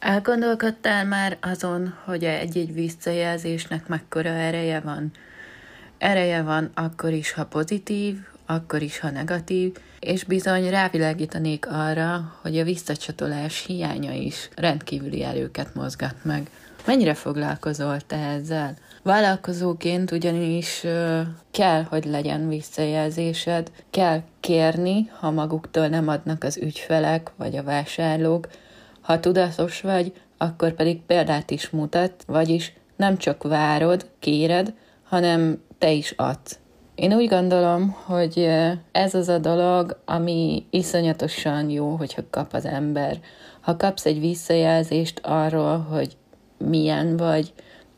Elgondolkodtál már azon, hogy egy-egy visszajelzésnek mekkora ereje van? Ereje van akkor is, ha pozitív, akkor is, ha negatív, és bizony rávilágítanék arra, hogy a visszacsatolás hiánya is rendkívüli erőket mozgat meg. Mennyire foglalkozol te ezzel? Vállalkozóként ugyanis kell, hogy legyen visszajelzésed, kell kérni, ha maguktól nem adnak az ügyfelek vagy a vásárlók, ha tudatos vagy, akkor pedig példát is mutat, vagyis nem csak várod, kéred, hanem te is adsz. Én úgy gondolom, hogy ez az a dolog, ami iszonyatosan jó, hogyha kap az ember. Ha kapsz egy visszajelzést arról, hogy milyen vagy,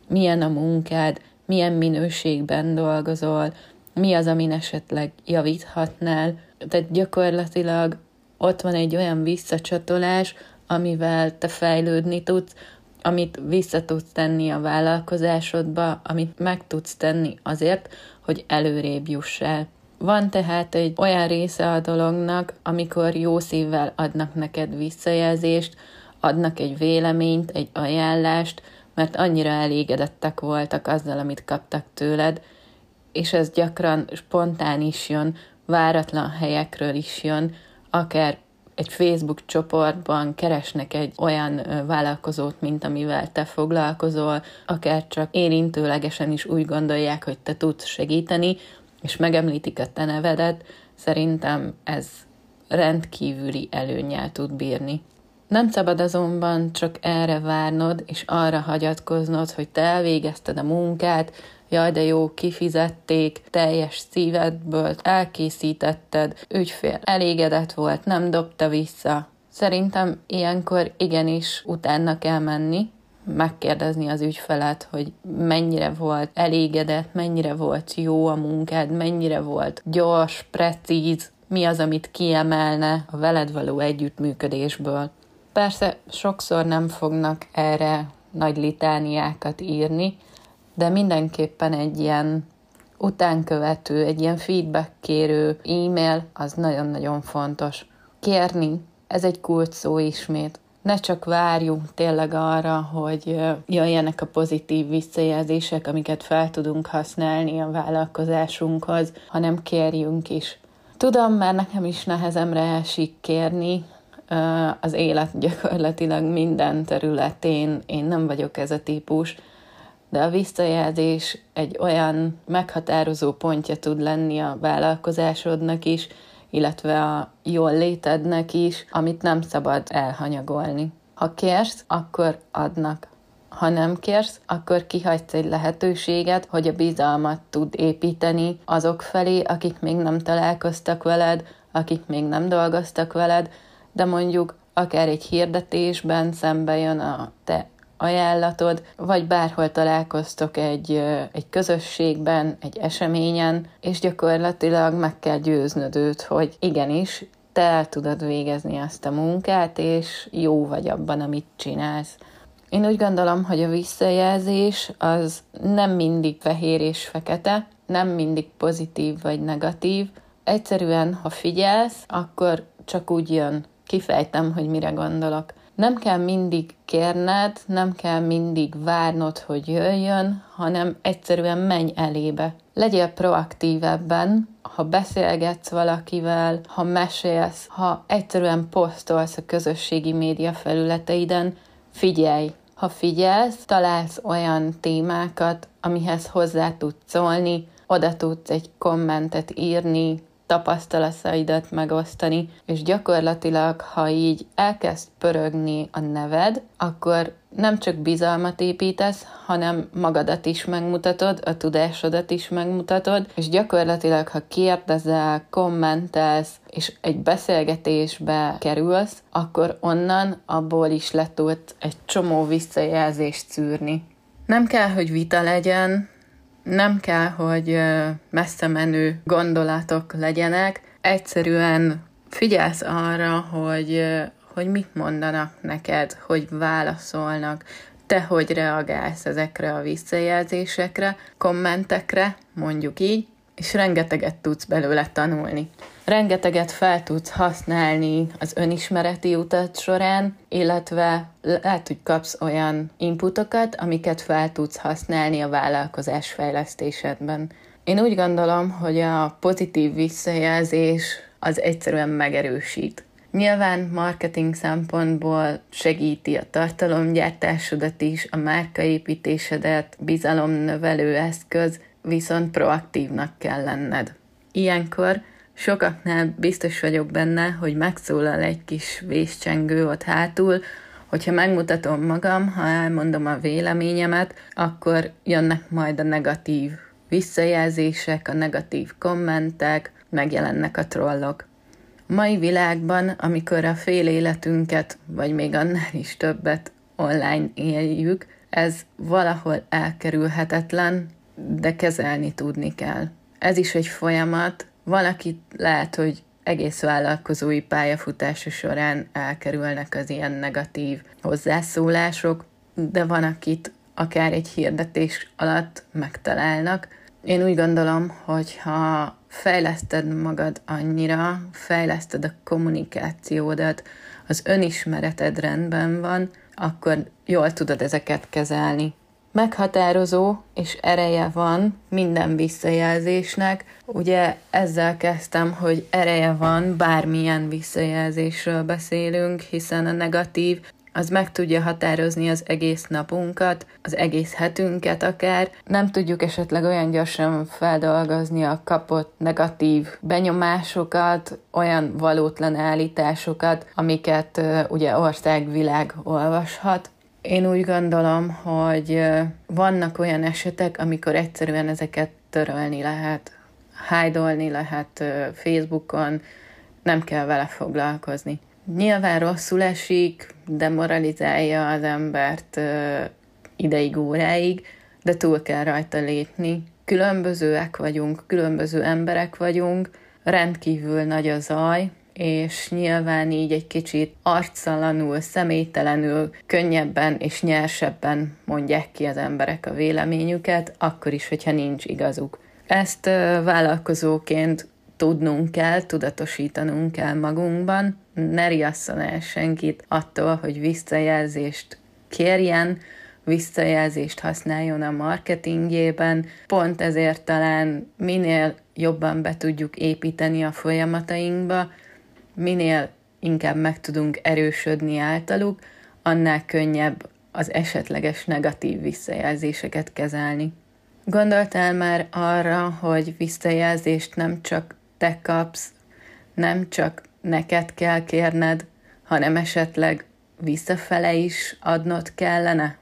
milyen a munkád, milyen minőségben dolgozol, mi az, amin esetleg javíthatnál. Tehát gyakorlatilag ott van egy olyan visszacsatolás, amivel te fejlődni tudsz, amit vissza tudsz tenni a vállalkozásodba, amit meg tudsz tenni azért, hogy előrébb juss el. Van tehát egy olyan része a dolognak, amikor jó szívvel adnak neked visszajelzést, adnak egy véleményt, egy ajánlást, mert annyira elégedettek voltak azzal, amit kaptak tőled, és ez gyakran spontán is jön, váratlan helyekről is jön, akár egy Facebook csoportban keresnek egy olyan vállalkozót, mint amivel te foglalkozol, akár csak érintőlegesen is úgy gondolják, hogy te tudsz segíteni, és megemlítik a te nevedet, szerintem ez rendkívüli előnyel tud bírni. Nem szabad azonban csak erre várnod, és arra hagyatkoznod, hogy te elvégezted a munkát, jaj de jó, kifizették, teljes szívedből elkészítetted, ügyfél elégedett volt, nem dobta vissza. Szerintem ilyenkor igenis utána kell menni, megkérdezni az ügyfelet, hogy mennyire volt elégedett, mennyire volt jó a munkád, mennyire volt gyors, precíz, mi az, amit kiemelne a veled való együttműködésből. Persze sokszor nem fognak erre nagy litániákat írni, de mindenképpen egy ilyen utánkövető, egy ilyen feedback kérő e-mail az nagyon-nagyon fontos. Kérni, ez egy kult szó ismét. Ne csak várjunk tényleg arra, hogy jöjjenek a pozitív visszajelzések, amiket fel tudunk használni a vállalkozásunkhoz, hanem kérjünk is. Tudom, már nekem is nehezemre esik kérni, az élet gyakorlatilag minden területén én nem vagyok ez a típus, de a visszajelzés egy olyan meghatározó pontja tud lenni a vállalkozásodnak is, illetve a jól létednek is, amit nem szabad elhanyagolni. Ha kérsz, akkor adnak. Ha nem kérsz, akkor kihagysz egy lehetőséget, hogy a bizalmat tud építeni azok felé, akik még nem találkoztak veled, akik még nem dolgoztak veled, de mondjuk akár egy hirdetésben szembe jön a te ajánlatod, vagy bárhol találkoztok egy, egy közösségben, egy eseményen, és gyakorlatilag meg kell győznöd őt, hogy igenis, te el tudod végezni azt a munkát, és jó vagy abban, amit csinálsz. Én úgy gondolom, hogy a visszajelzés az nem mindig fehér és fekete, nem mindig pozitív vagy negatív. Egyszerűen, ha figyelsz, akkor csak úgy jön. Kifejtem, hogy mire gondolok. Nem kell mindig kérned, nem kell mindig várnod, hogy jöjjön, hanem egyszerűen menj elébe. Legyél proaktív ebben, ha beszélgetsz valakivel, ha mesélsz, ha egyszerűen posztolsz a közösségi média felületeiden, figyelj! Ha figyelsz, találsz olyan témákat, amihez hozzá tudsz szólni, oda tudsz egy kommentet írni, tapasztalataidat megosztani, és gyakorlatilag, ha így elkezd pörögni a neved, akkor nem csak bizalmat építesz, hanem magadat is megmutatod, a tudásodat is megmutatod, és gyakorlatilag, ha kérdezel, kommentelsz, és egy beszélgetésbe kerülsz, akkor onnan abból is le tudsz egy csomó visszajelzést szűrni. Nem kell, hogy vita legyen, nem kell, hogy messze menő gondolatok legyenek, egyszerűen figyelsz arra, hogy, hogy mit mondanak neked, hogy válaszolnak, te hogy reagálsz ezekre a visszajelzésekre, kommentekre, mondjuk így, és rengeteget tudsz belőle tanulni. Rengeteget fel tudsz használni az önismereti utat során, illetve lehet, hogy kapsz olyan inputokat, amiket fel tudsz használni a vállalkozás fejlesztésedben. Én úgy gondolom, hogy a pozitív visszajelzés az egyszerűen megerősít. Nyilván marketing szempontból segíti a tartalomgyártásodat is, a márkaépítésedet, bizalomnövelő eszköz, viszont proaktívnak kell lenned. Ilyenkor sokaknál biztos vagyok benne, hogy megszólal egy kis vészcsengő ott hátul, hogyha megmutatom magam, ha elmondom a véleményemet, akkor jönnek majd a negatív visszajelzések, a negatív kommentek, megjelennek a trollok. Mai világban, amikor a fél életünket, vagy még annál is többet online éljük, ez valahol elkerülhetetlen, de kezelni tudni kell. Ez is egy folyamat, valaki lehet, hogy egész vállalkozói pályafutása során elkerülnek az ilyen negatív hozzászólások, de van, akit akár egy hirdetés alatt megtalálnak. Én úgy gondolom, hogy ha fejleszted magad annyira, fejleszted a kommunikációdat, az önismereted rendben van, akkor jól tudod ezeket kezelni. Meghatározó és ereje van minden visszajelzésnek. Ugye ezzel kezdtem, hogy ereje van, bármilyen visszajelzésről beszélünk, hiszen a negatív az meg tudja határozni az egész napunkat, az egész hetünket akár. Nem tudjuk esetleg olyan gyorsan feldolgozni a kapott negatív benyomásokat, olyan valótlan állításokat, amiket uh, ugye országvilág olvashat. Én úgy gondolom, hogy vannak olyan esetek, amikor egyszerűen ezeket törölni lehet, hájdolni lehet Facebookon, nem kell vele foglalkozni. Nyilván rosszul esik, demoralizálja az embert ideig, óráig, de túl kell rajta lépni. Különbözőek vagyunk, különböző emberek vagyunk, rendkívül nagy a zaj, és nyilván így egy kicsit arctalanul, személytelenül, könnyebben és nyersebben mondják ki az emberek a véleményüket, akkor is, hogyha nincs igazuk. Ezt vállalkozóként tudnunk kell, tudatosítanunk kell magunkban, ne riasszon el senkit attól, hogy visszajelzést kérjen, visszajelzést használjon a marketingjében. Pont ezért talán minél jobban be tudjuk építeni a folyamatainkba, minél inkább meg tudunk erősödni általuk, annál könnyebb az esetleges negatív visszajelzéseket kezelni. Gondoltál már arra, hogy visszajelzést nem csak te kapsz, nem csak neked kell kérned, hanem esetleg visszafele is adnod kellene?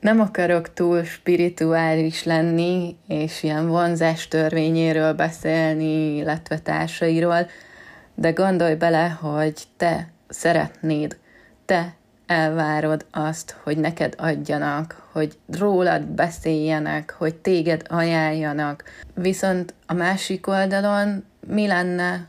Nem akarok túl spirituális lenni, és ilyen vonzás törvényéről beszélni, illetve társairól, de gondolj bele, hogy te szeretnéd, te elvárod azt, hogy neked adjanak, hogy rólad beszéljenek, hogy téged ajánljanak. Viszont a másik oldalon mi lenne,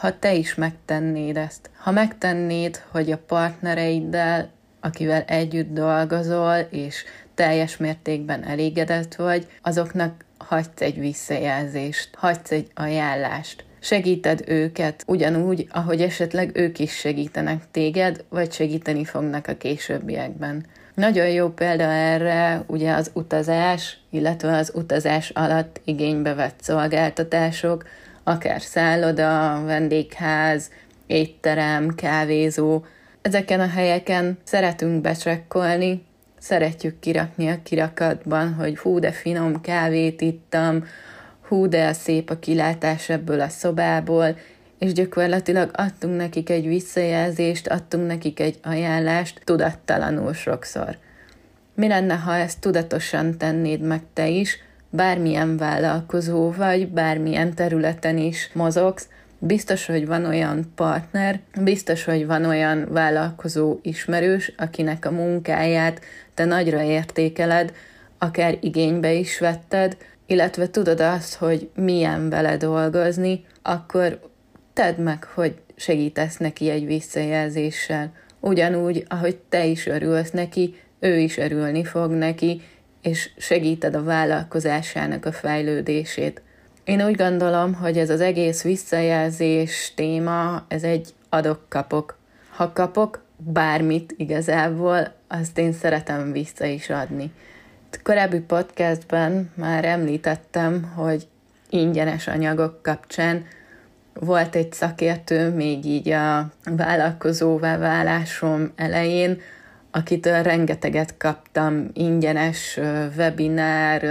ha te is megtennéd ezt? Ha megtennéd, hogy a partnereiddel, akivel együtt dolgozol, és teljes mértékben elégedett vagy, azoknak hagysz egy visszajelzést, hagysz egy ajánlást segíted őket ugyanúgy, ahogy esetleg ők is segítenek téged, vagy segíteni fognak a későbbiekben. Nagyon jó példa erre ugye az utazás, illetve az utazás alatt igénybe vett szolgáltatások, akár szálloda, vendégház, étterem, kávézó. Ezeken a helyeken szeretünk becsekkolni, szeretjük kirakni a kirakatban, hogy hú, de finom kávét ittam, hú, de szép a kilátás ebből a szobából, és gyakorlatilag adtunk nekik egy visszajelzést, adtunk nekik egy ajánlást, tudattalanul sokszor. Mi lenne, ha ezt tudatosan tennéd meg te is, bármilyen vállalkozó vagy, bármilyen területen is mozogsz, biztos, hogy van olyan partner, biztos, hogy van olyan vállalkozó ismerős, akinek a munkáját te nagyra értékeled, akár igénybe is vetted, illetve tudod azt, hogy milyen vele dolgozni, akkor tedd meg, hogy segítesz neki egy visszajelzéssel. Ugyanúgy, ahogy te is örülsz neki, ő is örülni fog neki, és segíted a vállalkozásának a fejlődését. Én úgy gondolom, hogy ez az egész visszajelzés téma, ez egy adok-kapok. Ha kapok bármit igazából, azt én szeretem vissza is adni. Korábbi podcastben már említettem, hogy ingyenes anyagok kapcsán volt egy szakértő még így a vállalkozóvá válásom elején, akitől rengeteget kaptam, ingyenes webinár,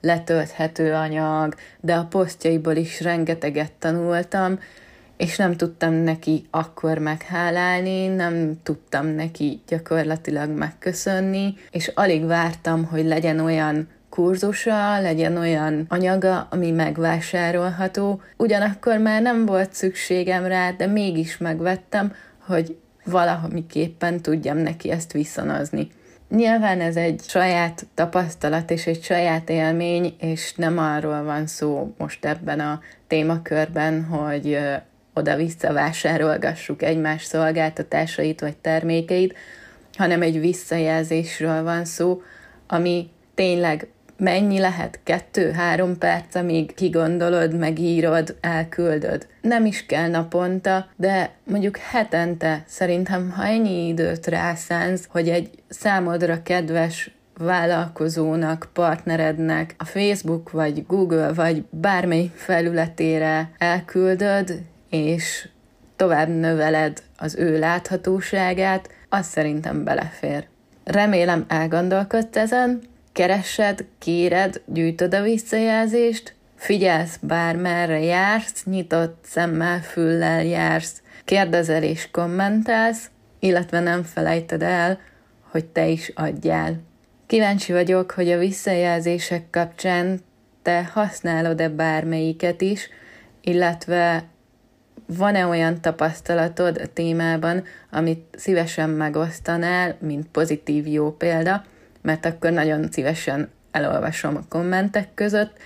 letölthető anyag, de a posztjaiból is rengeteget tanultam, és nem tudtam neki akkor meghálálni, nem tudtam neki gyakorlatilag megköszönni, és alig vártam, hogy legyen olyan kurzusa, legyen olyan anyaga, ami megvásárolható. Ugyanakkor már nem volt szükségem rá, de mégis megvettem, hogy valamiképpen tudjam neki ezt visszanozni. Nyilván ez egy saját tapasztalat és egy saját élmény, és nem arról van szó most ebben a témakörben, hogy oda-vissza vásárolgassuk egymás szolgáltatásait vagy termékeit, hanem egy visszajelzésről van szó, ami tényleg mennyi lehet? Kettő-három perc, amíg kigondolod, megírod, elküldöd. Nem is kell naponta, de mondjuk hetente szerintem, ha ennyi időt rászánsz, hogy egy számodra kedves vállalkozónak, partnerednek a Facebook vagy Google vagy bármely felületére elküldöd, és tovább növeled az ő láthatóságát, az szerintem belefér. Remélem elgondolkodsz ezen, keresed, kéred, gyűjtöd a visszajelzést, figyelsz bármerre jársz, nyitott szemmel, füllel jársz, kérdezel és kommentelsz, illetve nem felejted el, hogy te is adjál. Kíváncsi vagyok, hogy a visszajelzések kapcsán te használod-e bármelyiket is, illetve van-e olyan tapasztalatod a témában, amit szívesen megosztanál, mint pozitív jó példa, mert akkor nagyon szívesen elolvasom a kommentek között.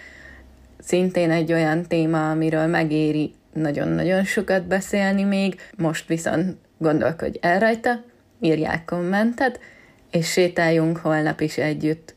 Szintén egy olyan téma, amiről megéri nagyon-nagyon sokat beszélni még, most viszont gondolkodj el rajta, írják kommentet, és sétáljunk holnap is együtt.